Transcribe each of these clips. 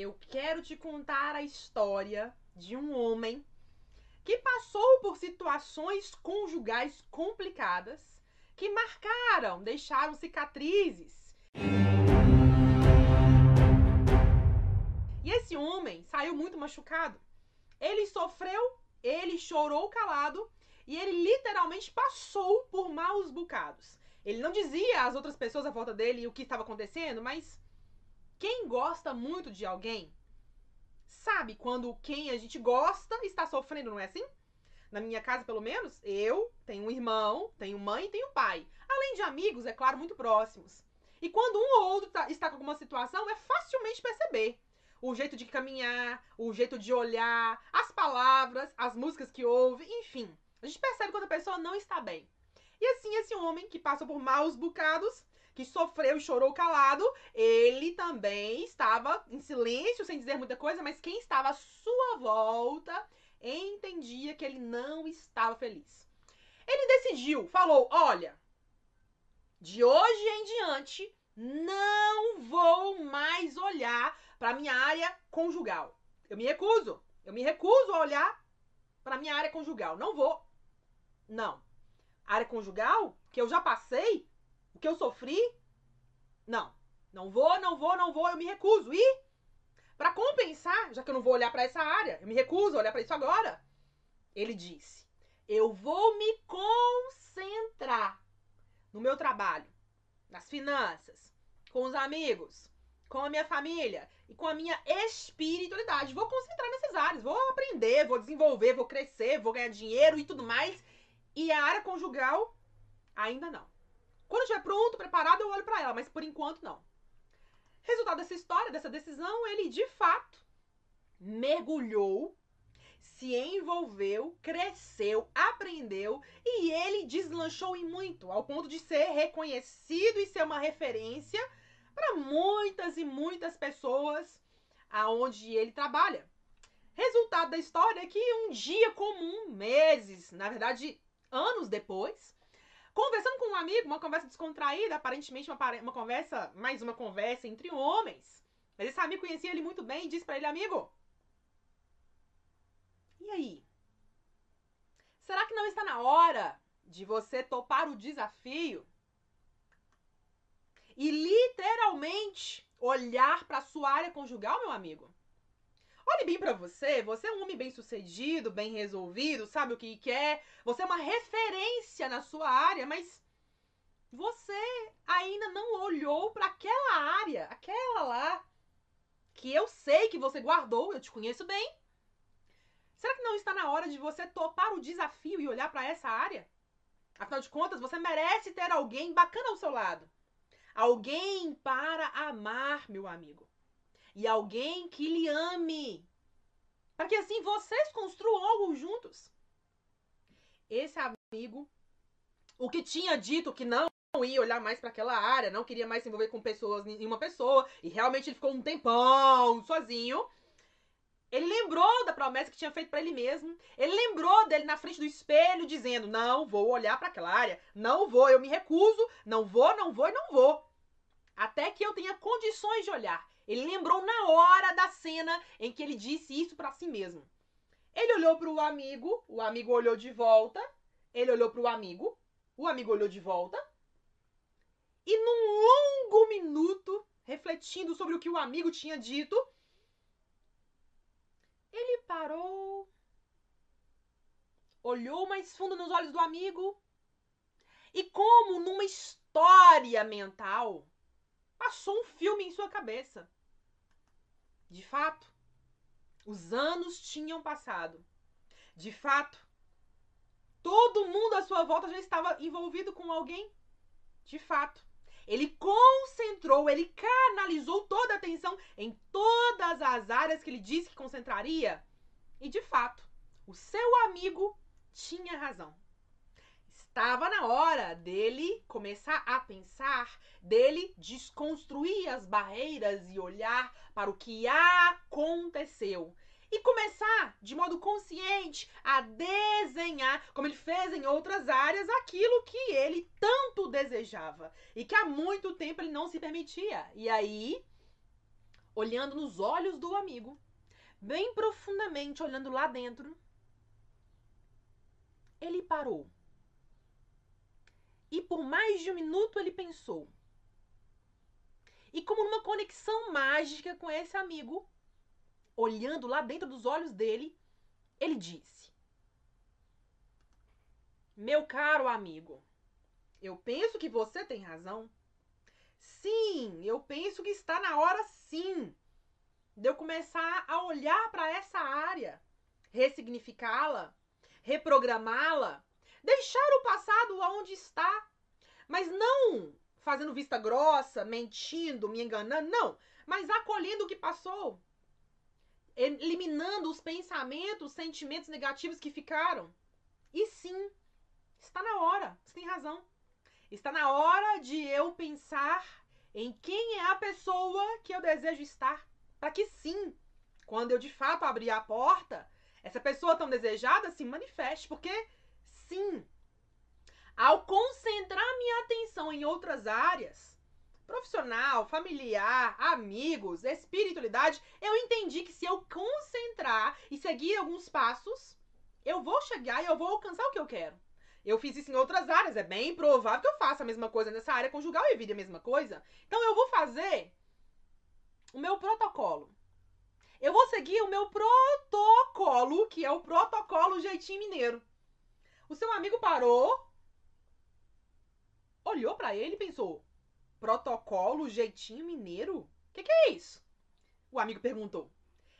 eu quero te contar a história de um homem que passou por situações conjugais complicadas que marcaram, deixaram cicatrizes. E esse homem saiu muito machucado. Ele sofreu, ele chorou calado e ele literalmente passou por maus bocados. Ele não dizia às outras pessoas à volta dele o que estava acontecendo, mas quem gosta muito de alguém sabe quando quem a gente gosta está sofrendo, não é assim? Na minha casa, pelo menos, eu tenho um irmão, tenho mãe e tenho pai. Além de amigos, é claro, muito próximos. E quando um ou outro tá, está com alguma situação, é facilmente perceber. O jeito de caminhar, o jeito de olhar, as palavras, as músicas que ouve, enfim. A gente percebe quando a pessoa não está bem. E assim, esse homem que passa por maus bocados que sofreu e chorou calado, ele também estava em silêncio, sem dizer muita coisa, mas quem estava à sua volta entendia que ele não estava feliz. Ele decidiu, falou: Olha, de hoje em diante, não vou mais olhar para minha área conjugal. Eu me recuso. Eu me recuso a olhar para minha área conjugal. Não vou. Não. Área conjugal, que eu já passei, o que eu sofri? Não. Não vou, não vou, não vou, eu me recuso. E para compensar, já que eu não vou olhar para essa área, eu me recuso a olhar para isso agora. Ele disse: "Eu vou me concentrar no meu trabalho, nas finanças, com os amigos, com a minha família e com a minha espiritualidade. Vou concentrar nessas áreas, vou aprender, vou desenvolver, vou crescer, vou ganhar dinheiro e tudo mais. E a área conjugal ainda não. Quando estiver pronto, preparado, eu olho para ela, mas por enquanto não. Resultado dessa história, dessa decisão, ele de fato mergulhou, se envolveu, cresceu, aprendeu e ele deslanchou em muito, ao ponto de ser reconhecido e ser uma referência para muitas e muitas pessoas aonde ele trabalha. Resultado da história é que um dia comum, meses, na verdade, anos depois, Conversando com um amigo, uma conversa descontraída, aparentemente uma, uma conversa, mais uma conversa entre homens. Mas esse amigo conhecia ele muito bem e disse para ele, amigo, e aí? Será que não está na hora de você topar o desafio e literalmente olhar para sua área conjugal, meu amigo? Olhe bem para você, você é um homem bem sucedido, bem resolvido, sabe o que quer, você é uma referência na sua área, mas você ainda não olhou para aquela área, aquela lá, que eu sei que você guardou, eu te conheço bem. Será que não está na hora de você topar o desafio e olhar para essa área? Afinal de contas, você merece ter alguém bacana ao seu lado. Alguém para amar, meu amigo e alguém que lhe ame. Para que assim vocês construam algo juntos. Esse amigo, o que tinha dito que não ia olhar mais para aquela área, não queria mais se envolver com pessoas em uma pessoa, e realmente ele ficou um tempão sozinho. Ele lembrou da promessa que tinha feito para ele mesmo. Ele lembrou dele na frente do espelho dizendo: "Não vou olhar para aquela área, não vou, eu me recuso, não vou, não vou e não vou. Até que eu tenha condições de olhar. Ele lembrou na hora da cena em que ele disse isso para si mesmo. Ele olhou para o amigo, o amigo olhou de volta, ele olhou para o amigo, o amigo olhou de volta. E num longo minuto, refletindo sobre o que o amigo tinha dito, ele parou, olhou mais fundo nos olhos do amigo e, como numa história mental, passou um filme em sua cabeça. De fato, os anos tinham passado. De fato, todo mundo à sua volta já estava envolvido com alguém. De fato, ele concentrou, ele canalizou toda a atenção em todas as áreas que ele disse que concentraria. E de fato, o seu amigo tinha razão estava na hora dele começar a pensar, dele desconstruir as barreiras e olhar para o que aconteceu. E começar de modo consciente a desenhar, como ele fez em outras áreas, aquilo que ele tanto desejava e que há muito tempo ele não se permitia. E aí, olhando nos olhos do amigo, bem profundamente olhando lá dentro, ele parou. E por mais de um minuto ele pensou. E como numa conexão mágica com esse amigo, olhando lá dentro dos olhos dele, ele disse: Meu caro amigo, eu penso que você tem razão. Sim, eu penso que está na hora sim de eu começar a olhar para essa área, ressignificá-la, reprogramá-la, deixar o passado onde está, mas não fazendo vista grossa, mentindo, me enganando, não, mas acolhendo o que passou, eliminando os pensamentos, sentimentos negativos que ficaram. E sim, está na hora, você tem razão. Está na hora de eu pensar em quem é a pessoa que eu desejo estar. Para que sim, quando eu de fato abrir a porta, essa pessoa tão desejada se manifeste. Porque sim, ao concentrar minha atenção em outras áreas, profissional, familiar, amigos, espiritualidade, eu entendi que se eu concentrar e seguir alguns passos, eu vou chegar e eu vou alcançar o que eu quero. Eu fiz isso em outras áreas, é bem provável que eu faça a mesma coisa nessa área conjugal e vida a mesma coisa. Então eu vou fazer o meu protocolo. Eu vou seguir o meu protocolo, que é o protocolo jeitinho mineiro. O seu amigo parou, olhou para ele e pensou: Protocolo jeitinho mineiro? O que, que é isso? O amigo perguntou.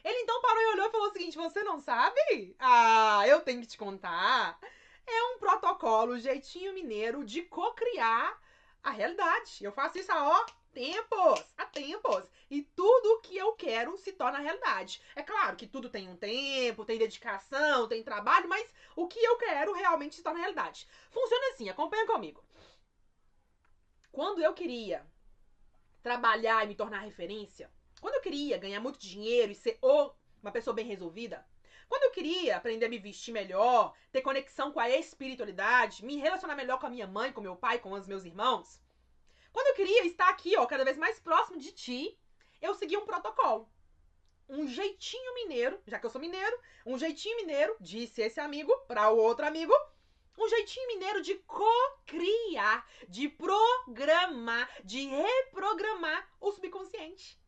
Ele então parou e olhou e falou o seguinte: Você não sabe? Ah, eu tenho que te contar. É um protocolo jeitinho mineiro de co-criar a realidade. Eu faço isso há ó, tempos, há tempos. E tudo que eu quero se torna realidade. É claro que tudo tem um tempo, tem dedicação, tem trabalho, mas o que eu quero realmente se torna realidade. Funciona assim, acompanha comigo. Quando eu queria trabalhar e me tornar referência, quando eu queria ganhar muito dinheiro e ser uma pessoa bem resolvida, quando eu queria aprender a me vestir melhor, ter conexão com a espiritualidade, me relacionar melhor com a minha mãe, com meu pai, com os meus irmãos, quando eu queria estar aqui, ó, cada vez mais próximo de ti, eu segui um protocolo. Um jeitinho mineiro, já que eu sou mineiro, um jeitinho mineiro, disse esse amigo para o outro amigo, um jeitinho mineiro de co-criar, de programar, de reprogramar o subconsciente.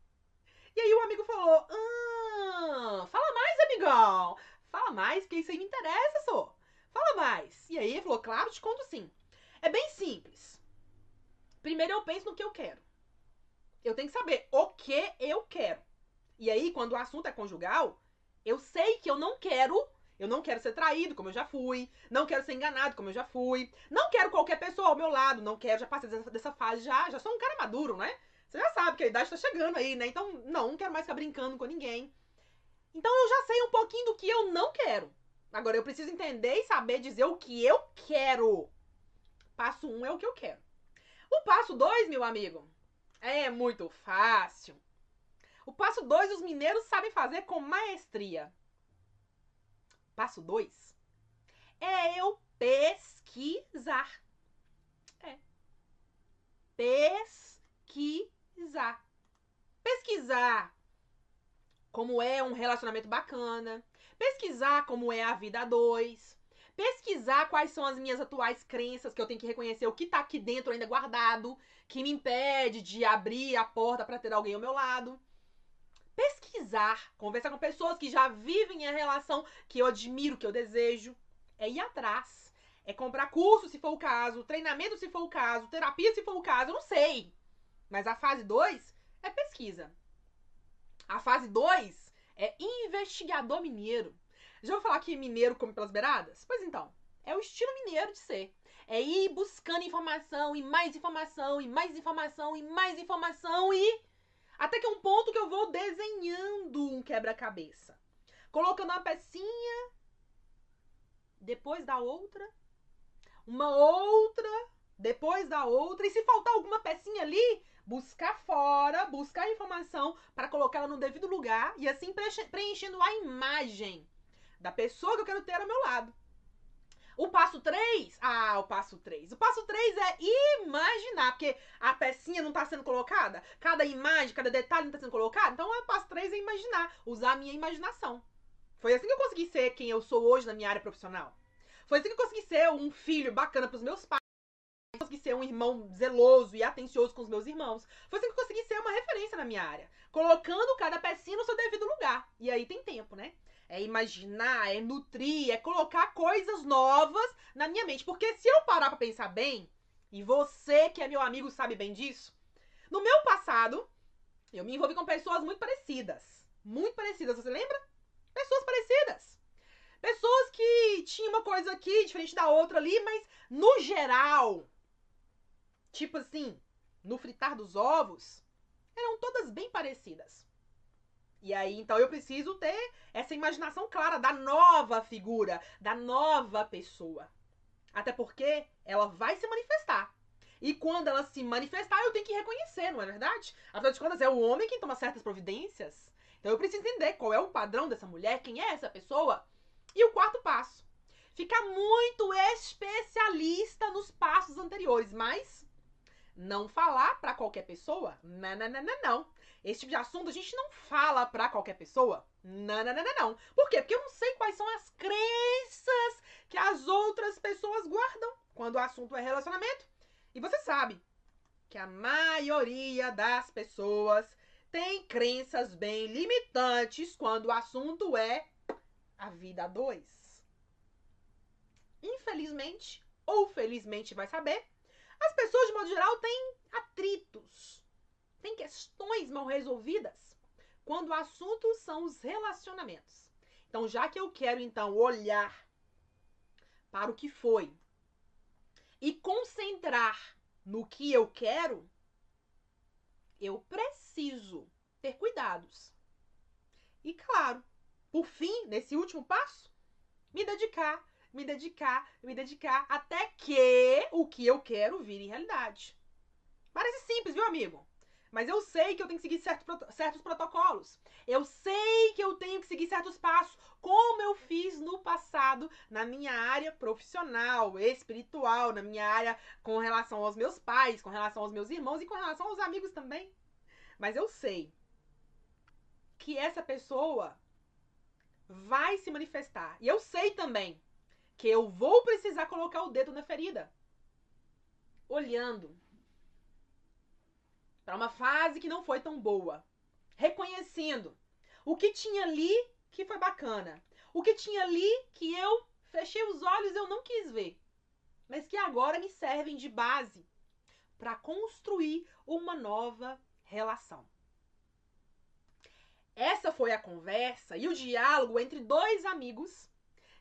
E aí o amigo falou: ah, fala mais, amigão. Fala mais, que isso aí me interessa, só. Fala mais. E aí ele falou: claro, te conto sim. É bem simples. Primeiro eu penso no que eu quero. Eu tenho que saber o que eu quero. E aí, quando o assunto é conjugal, eu sei que eu não quero eu não quero ser traído, como eu já fui. Não quero ser enganado, como eu já fui. Não quero qualquer pessoa ao meu lado. Não quero, já passei dessa, dessa fase já. Já sou um cara maduro, né? Você já sabe que a idade tá chegando aí, né? Então, não, não quero mais ficar brincando com ninguém. Então, eu já sei um pouquinho do que eu não quero. Agora, eu preciso entender e saber dizer o que eu quero. Passo um é o que eu quero. O passo dois, meu amigo, é muito fácil. O passo dois os mineiros sabem fazer com maestria. Passo 2 é eu pesquisar. É. Pesquisar. Pesquisar como é um relacionamento bacana. Pesquisar como é a vida a dois. Pesquisar quais são as minhas atuais crenças, que eu tenho que reconhecer o que tá aqui dentro ainda guardado, que me impede de abrir a porta para ter alguém ao meu lado pesquisar, conversar com pessoas que já vivem a relação que eu admiro, que eu desejo. É ir atrás. É comprar curso se for o caso, treinamento se for o caso, terapia se for o caso, eu não sei. Mas a fase 2 é pesquisa. A fase 2 é investigador mineiro. Já vou falar que mineiro come pelas beiradas? Pois então, é o estilo mineiro de ser. É ir buscando informação e mais informação e mais informação e mais informação e até que é um ponto que eu vou desenhando um quebra-cabeça. Colocando uma pecinha depois da outra, uma outra depois da outra, e se faltar alguma pecinha ali, buscar fora, buscar informação para colocar ela no devido lugar e assim preenchendo a imagem da pessoa que eu quero ter ao meu lado. O passo 3? Ah, o passo 3. O passo 3 é imaginar, porque a pecinha não tá sendo colocada, cada imagem, cada detalhe não tá sendo colocado. Então, o passo 3 é imaginar, usar a minha imaginação. Foi assim que eu consegui ser quem eu sou hoje na minha área profissional. Foi assim que eu consegui ser um filho bacana pros meus pais. Eu consegui ser um irmão zeloso e atencioso com os meus irmãos. Foi assim que eu consegui ser uma referência na minha área. Colocando cada pecinha no seu devido lugar. E aí tem tempo, né? É imaginar, é nutrir, é colocar coisas novas na minha mente. Porque se eu parar pra pensar bem, e você que é meu amigo sabe bem disso, no meu passado, eu me envolvi com pessoas muito parecidas. Muito parecidas, você lembra? Pessoas parecidas. Pessoas que tinham uma coisa aqui diferente da outra ali, mas no geral, tipo assim, no fritar dos ovos, eram todas bem parecidas. E aí, então eu preciso ter essa imaginação clara da nova figura, da nova pessoa. Até porque ela vai se manifestar. E quando ela se manifestar, eu tenho que reconhecer, não é verdade? Afinal de contas, é o homem quem toma certas providências. Então eu preciso entender qual é o padrão dessa mulher, quem é essa pessoa. E o quarto passo, ficar muito especialista nos passos anteriores, mas não falar para qualquer pessoa. Não, não, não, não, não. Esse tipo de assunto a gente não fala para qualquer pessoa. Não, não, não, não, não. Por quê? Porque eu não sei quais são as crenças que as outras pessoas guardam quando o assunto é relacionamento. E você sabe que a maioria das pessoas tem crenças bem limitantes quando o assunto é a vida a dois. Infelizmente, ou felizmente vai saber, as pessoas, de modo geral, têm atritos, têm questões mal resolvidas quando o assunto são os relacionamentos. Então, já que eu quero então olhar para o que foi e concentrar no que eu quero, eu preciso ter cuidados. E claro, por fim, nesse último passo, me dedicar, me dedicar, me dedicar até que o que eu quero vire realidade. Parece simples, viu, amigo? Mas eu sei que eu tenho que seguir certos, certos protocolos. Eu sei que eu tenho que seguir certos passos, como eu fiz no passado na minha área profissional, espiritual, na minha área com relação aos meus pais, com relação aos meus irmãos e com relação aos amigos também. Mas eu sei que essa pessoa vai se manifestar. E eu sei também que eu vou precisar colocar o dedo na ferida. Olhando para uma fase que não foi tão boa, reconhecendo o que tinha ali que foi bacana, o que tinha ali que eu fechei os olhos eu não quis ver, mas que agora me servem de base para construir uma nova relação. Essa foi a conversa e o diálogo entre dois amigos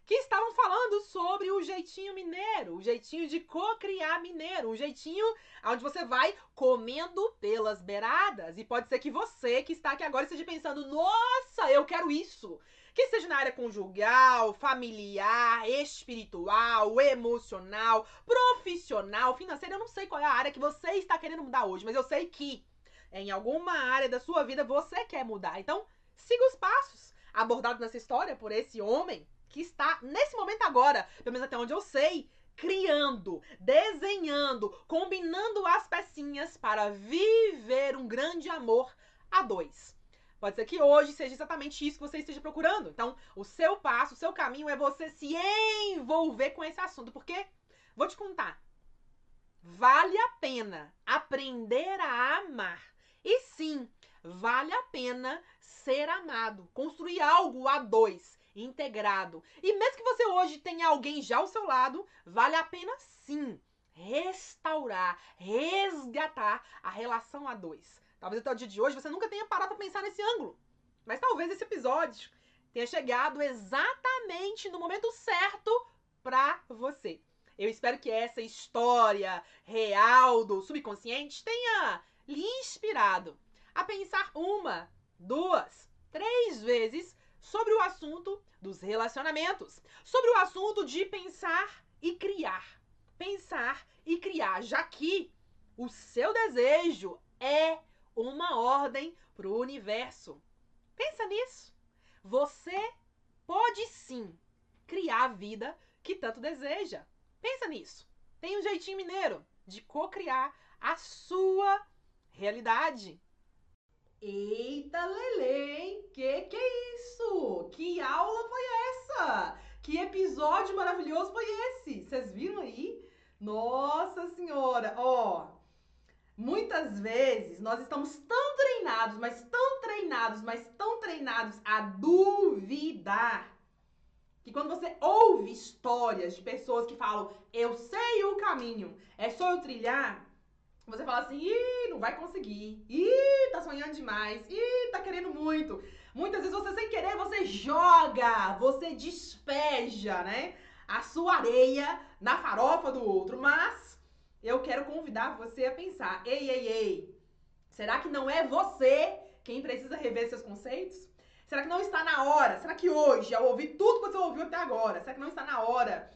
que estavam falando sobre o jeitinho mineiro, o jeitinho de cocriar mineiro, o jeitinho onde você vai comendo pelas beiradas. E pode ser que você que está aqui agora esteja pensando: nossa, eu quero isso. Que seja na área conjugal, familiar, espiritual, emocional, profissional, financeira. Eu não sei qual é a área que você está querendo mudar hoje, mas eu sei que em alguma área da sua vida você quer mudar. Então, siga os passos abordados nessa história por esse homem que está, nesse momento agora, pelo menos até onde eu sei, criando, desenhando, combinando as pecinhas para viver um grande amor a dois. Pode ser que hoje seja exatamente isso que você esteja procurando. Então, o seu passo, o seu caminho é você se envolver com esse assunto. Porque, vou te contar, vale a pena aprender a amar. E sim, vale a pena ser amado, construir algo a dois integrado. E mesmo que você hoje tenha alguém já ao seu lado, vale a pena sim restaurar, resgatar a relação a dois. Talvez até o dia de hoje você nunca tenha parado para pensar nesse ângulo. Mas talvez esse episódio tenha chegado exatamente no momento certo para você. Eu espero que essa história real do subconsciente tenha lhe inspirado a pensar uma, duas, três vezes sobre o assunto dos relacionamentos, sobre o assunto de pensar e criar. Pensar e criar, já que o seu desejo é uma ordem para o universo. Pensa nisso. Você pode sim criar a vida que tanto deseja. Pensa nisso. Tem um jeitinho mineiro de co-criar a sua realidade. Eita, Lele, que que é isso? Que aula foi essa? Que episódio maravilhoso foi esse? Vocês viram aí? Nossa senhora, ó. Muitas vezes nós estamos tão treinados, mas tão treinados, mas tão treinados a duvidar que quando você ouve histórias de pessoas que falam, eu sei o caminho, é só eu trilhar, você fala assim, ih, não vai conseguir, ih, tá sonhando demais, ih, tá querendo muito. Muitas vezes você sem querer, você joga, você despeja, né? A sua areia na farofa do outro. Mas eu quero convidar você a pensar, ei, ei, ei, será que não é você quem precisa rever seus conceitos? Será que não está na hora? Será que hoje, ao ouvir tudo que você ouviu até agora, será que não está na hora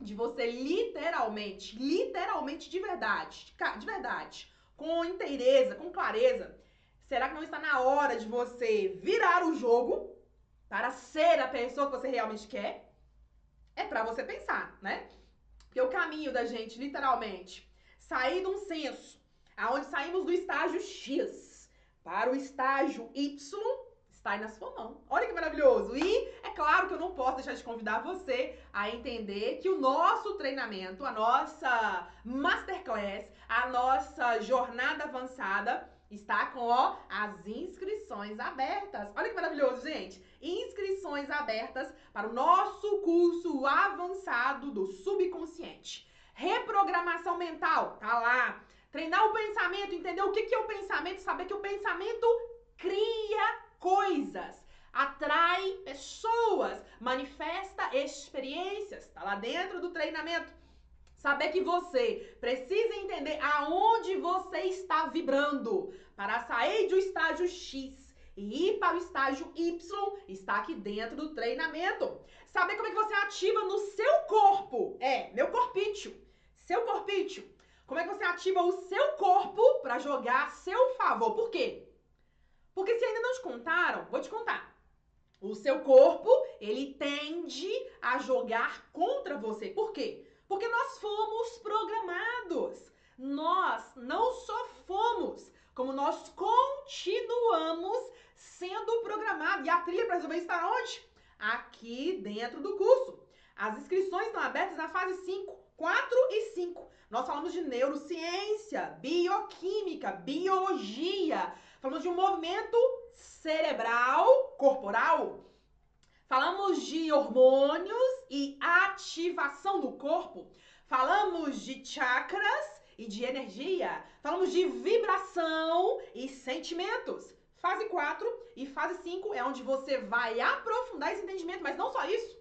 de você literalmente, literalmente de verdade, de verdade, com inteireza, com clareza, será que não está na hora de você virar o jogo para ser a pessoa que você realmente quer? É para você pensar, né? Porque o caminho da gente, literalmente, sair de um senso, aonde saímos do estágio X para o estágio Y, aí na sua mão. Olha que maravilhoso! E é claro que eu não posso deixar de convidar você a entender que o nosso treinamento, a nossa masterclass, a nossa jornada avançada está com ó, as inscrições abertas. Olha que maravilhoso, gente! Inscrições abertas para o nosso curso avançado do subconsciente. Reprogramação mental, tá lá. Treinar o pensamento, entender o que, que é o pensamento, saber que o pensamento cria coisas, atrai pessoas, manifesta experiências. Está lá dentro do treinamento. Saber que você precisa entender aonde você está vibrando para sair do estágio X e ir para o estágio Y está aqui dentro do treinamento. Saber como é que você ativa no seu corpo. É, meu corpício. Seu corpício. Como é que você ativa o seu corpo para jogar a seu favor? Por quê? Porque se ainda não te contaram, vou te contar. O seu corpo, ele tende a jogar contra você. Por quê? Porque nós fomos programados. Nós não só fomos, como nós continuamos sendo programados. E a trilha para resolver está onde? Aqui dentro do curso. As inscrições estão abertas na fase 5, 4 e 5. Nós falamos de neurociência, bioquímica, biologia, Falamos de um movimento cerebral, corporal. Falamos de hormônios e ativação do corpo. Falamos de chakras e de energia. Falamos de vibração e sentimentos. Fase 4 e fase 5 é onde você vai aprofundar esse entendimento, mas não só isso.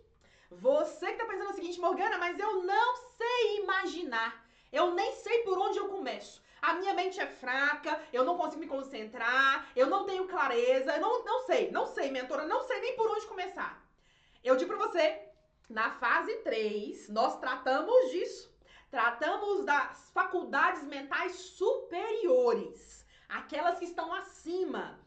Você que está pensando o seguinte, Morgana, mas eu não sei imaginar. Eu nem sei por onde eu começo a minha mente é fraca, eu não consigo me concentrar, eu não tenho clareza, eu não, não sei, não sei, mentora, não sei nem por onde começar. Eu digo pra você, na fase 3, nós tratamos disso. Tratamos das faculdades mentais superiores, aquelas que estão acima.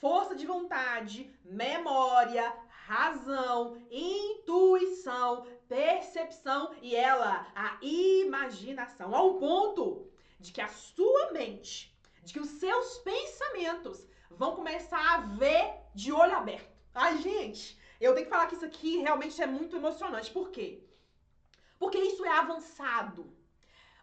Força de vontade, memória, razão, intuição, percepção e ela, a imaginação. Ao ponto de que a sua mente, de que os seus pensamentos vão começar a ver de olho aberto. Ai, gente, eu tenho que falar que isso aqui realmente é muito emocionante. Por quê? Porque isso é avançado.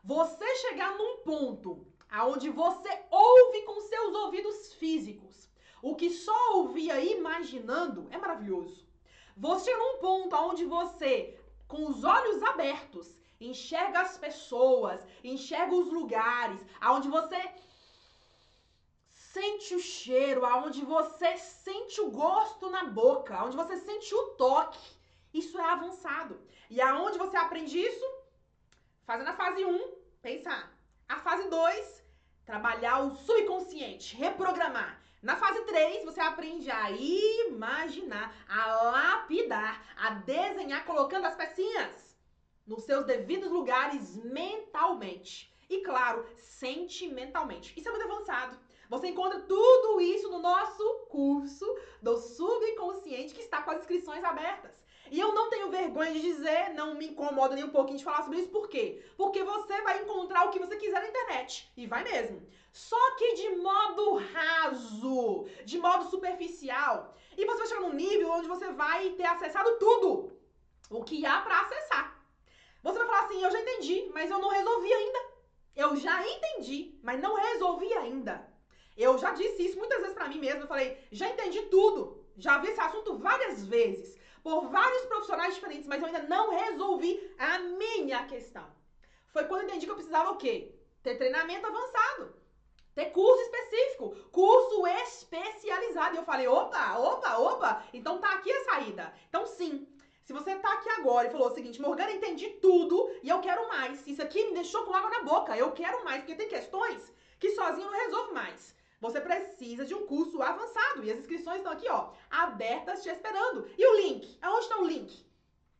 Você chegar num ponto aonde você ouve com seus ouvidos físicos o que só ouvia imaginando é maravilhoso. Você num ponto aonde você, com os olhos abertos, enxerga as pessoas, enxerga os lugares, aonde você sente o cheiro, aonde você sente o gosto na boca, aonde você sente o toque. Isso é avançado. E aonde você aprende isso? Fazendo a fase 1, pensar. A fase 2, trabalhar o subconsciente, reprogramar. Na fase 3, você aprende a imaginar, a lapidar, a desenhar colocando as pecinhas nos seus devidos lugares mentalmente. E claro, sentimentalmente. Isso é muito avançado. Você encontra tudo isso no nosso curso do subconsciente que está com as inscrições abertas. E eu não tenho vergonha de dizer, não me incomoda nem um pouquinho de falar sobre isso, por quê? Porque você vai encontrar o que você quiser na internet. E vai mesmo. Só que de modo raso, de modo superficial. E você vai chegar num nível onde você vai ter acessado tudo o que há para acessar. Você vai falar assim: eu já entendi, mas eu não resolvi ainda. Eu já entendi, mas não resolvi ainda. Eu já disse isso muitas vezes para mim mesma. Eu falei: já entendi tudo. Já vi esse assunto várias vezes por vários profissionais diferentes, mas eu ainda não resolvi a minha questão. Foi quando eu entendi que eu precisava o quê? Ter treinamento avançado. Ter curso específico, curso especializado. E eu falei, opa, opa, opa, então tá aqui a saída. Então sim, se você tá aqui agora e falou o seguinte, Morgana, entendi tudo e eu quero mais. Isso aqui me deixou com água na boca, eu quero mais, porque tem questões que sozinho não resolvo mais. Você precisa de um curso avançado. E as inscrições estão aqui, ó, abertas te esperando. E o link? Aonde está o link?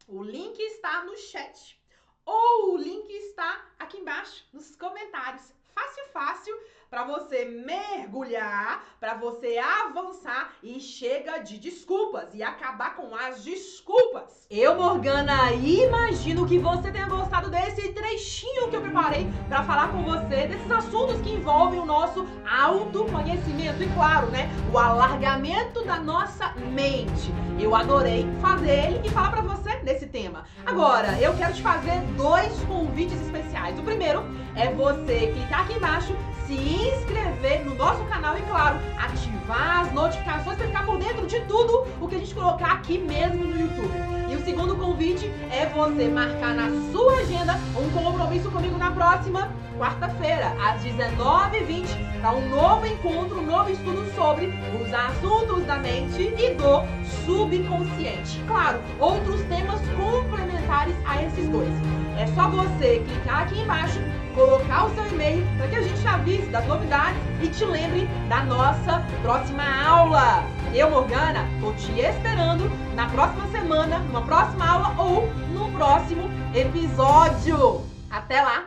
O link está no chat. Ou o link está aqui embaixo, nos comentários. Fácil, fácil para você mergulhar, para você avançar e chega de desculpas e acabar com as desculpas. Eu, Morgana, imagino que você tenha gostado desse trechinho que eu preparei para falar com você desses assuntos que envolvem o nosso autoconhecimento e, claro, né, o alargamento da nossa mente. Eu adorei fazer ele e falar para você nesse tema. Agora, eu quero te fazer dois convites especiais. O primeiro é você clicar aqui embaixo se inscrever no nosso canal e, claro, ativar as notificações para ficar por dentro de tudo o que a gente colocar aqui mesmo no YouTube. E o segundo convite é você marcar na sua agenda um compromisso comigo na próxima quarta-feira, às 19h20, para um novo encontro, um novo estudo sobre os assuntos da mente e do subconsciente. Claro, outros temas complementares a esses dois. É só você clicar aqui embaixo, colocar o seu e-mail para que a gente avise das novidades e te lembre da nossa próxima aula. Eu, Morgana, estou te esperando na próxima semana, numa próxima aula ou no próximo episódio. Até lá!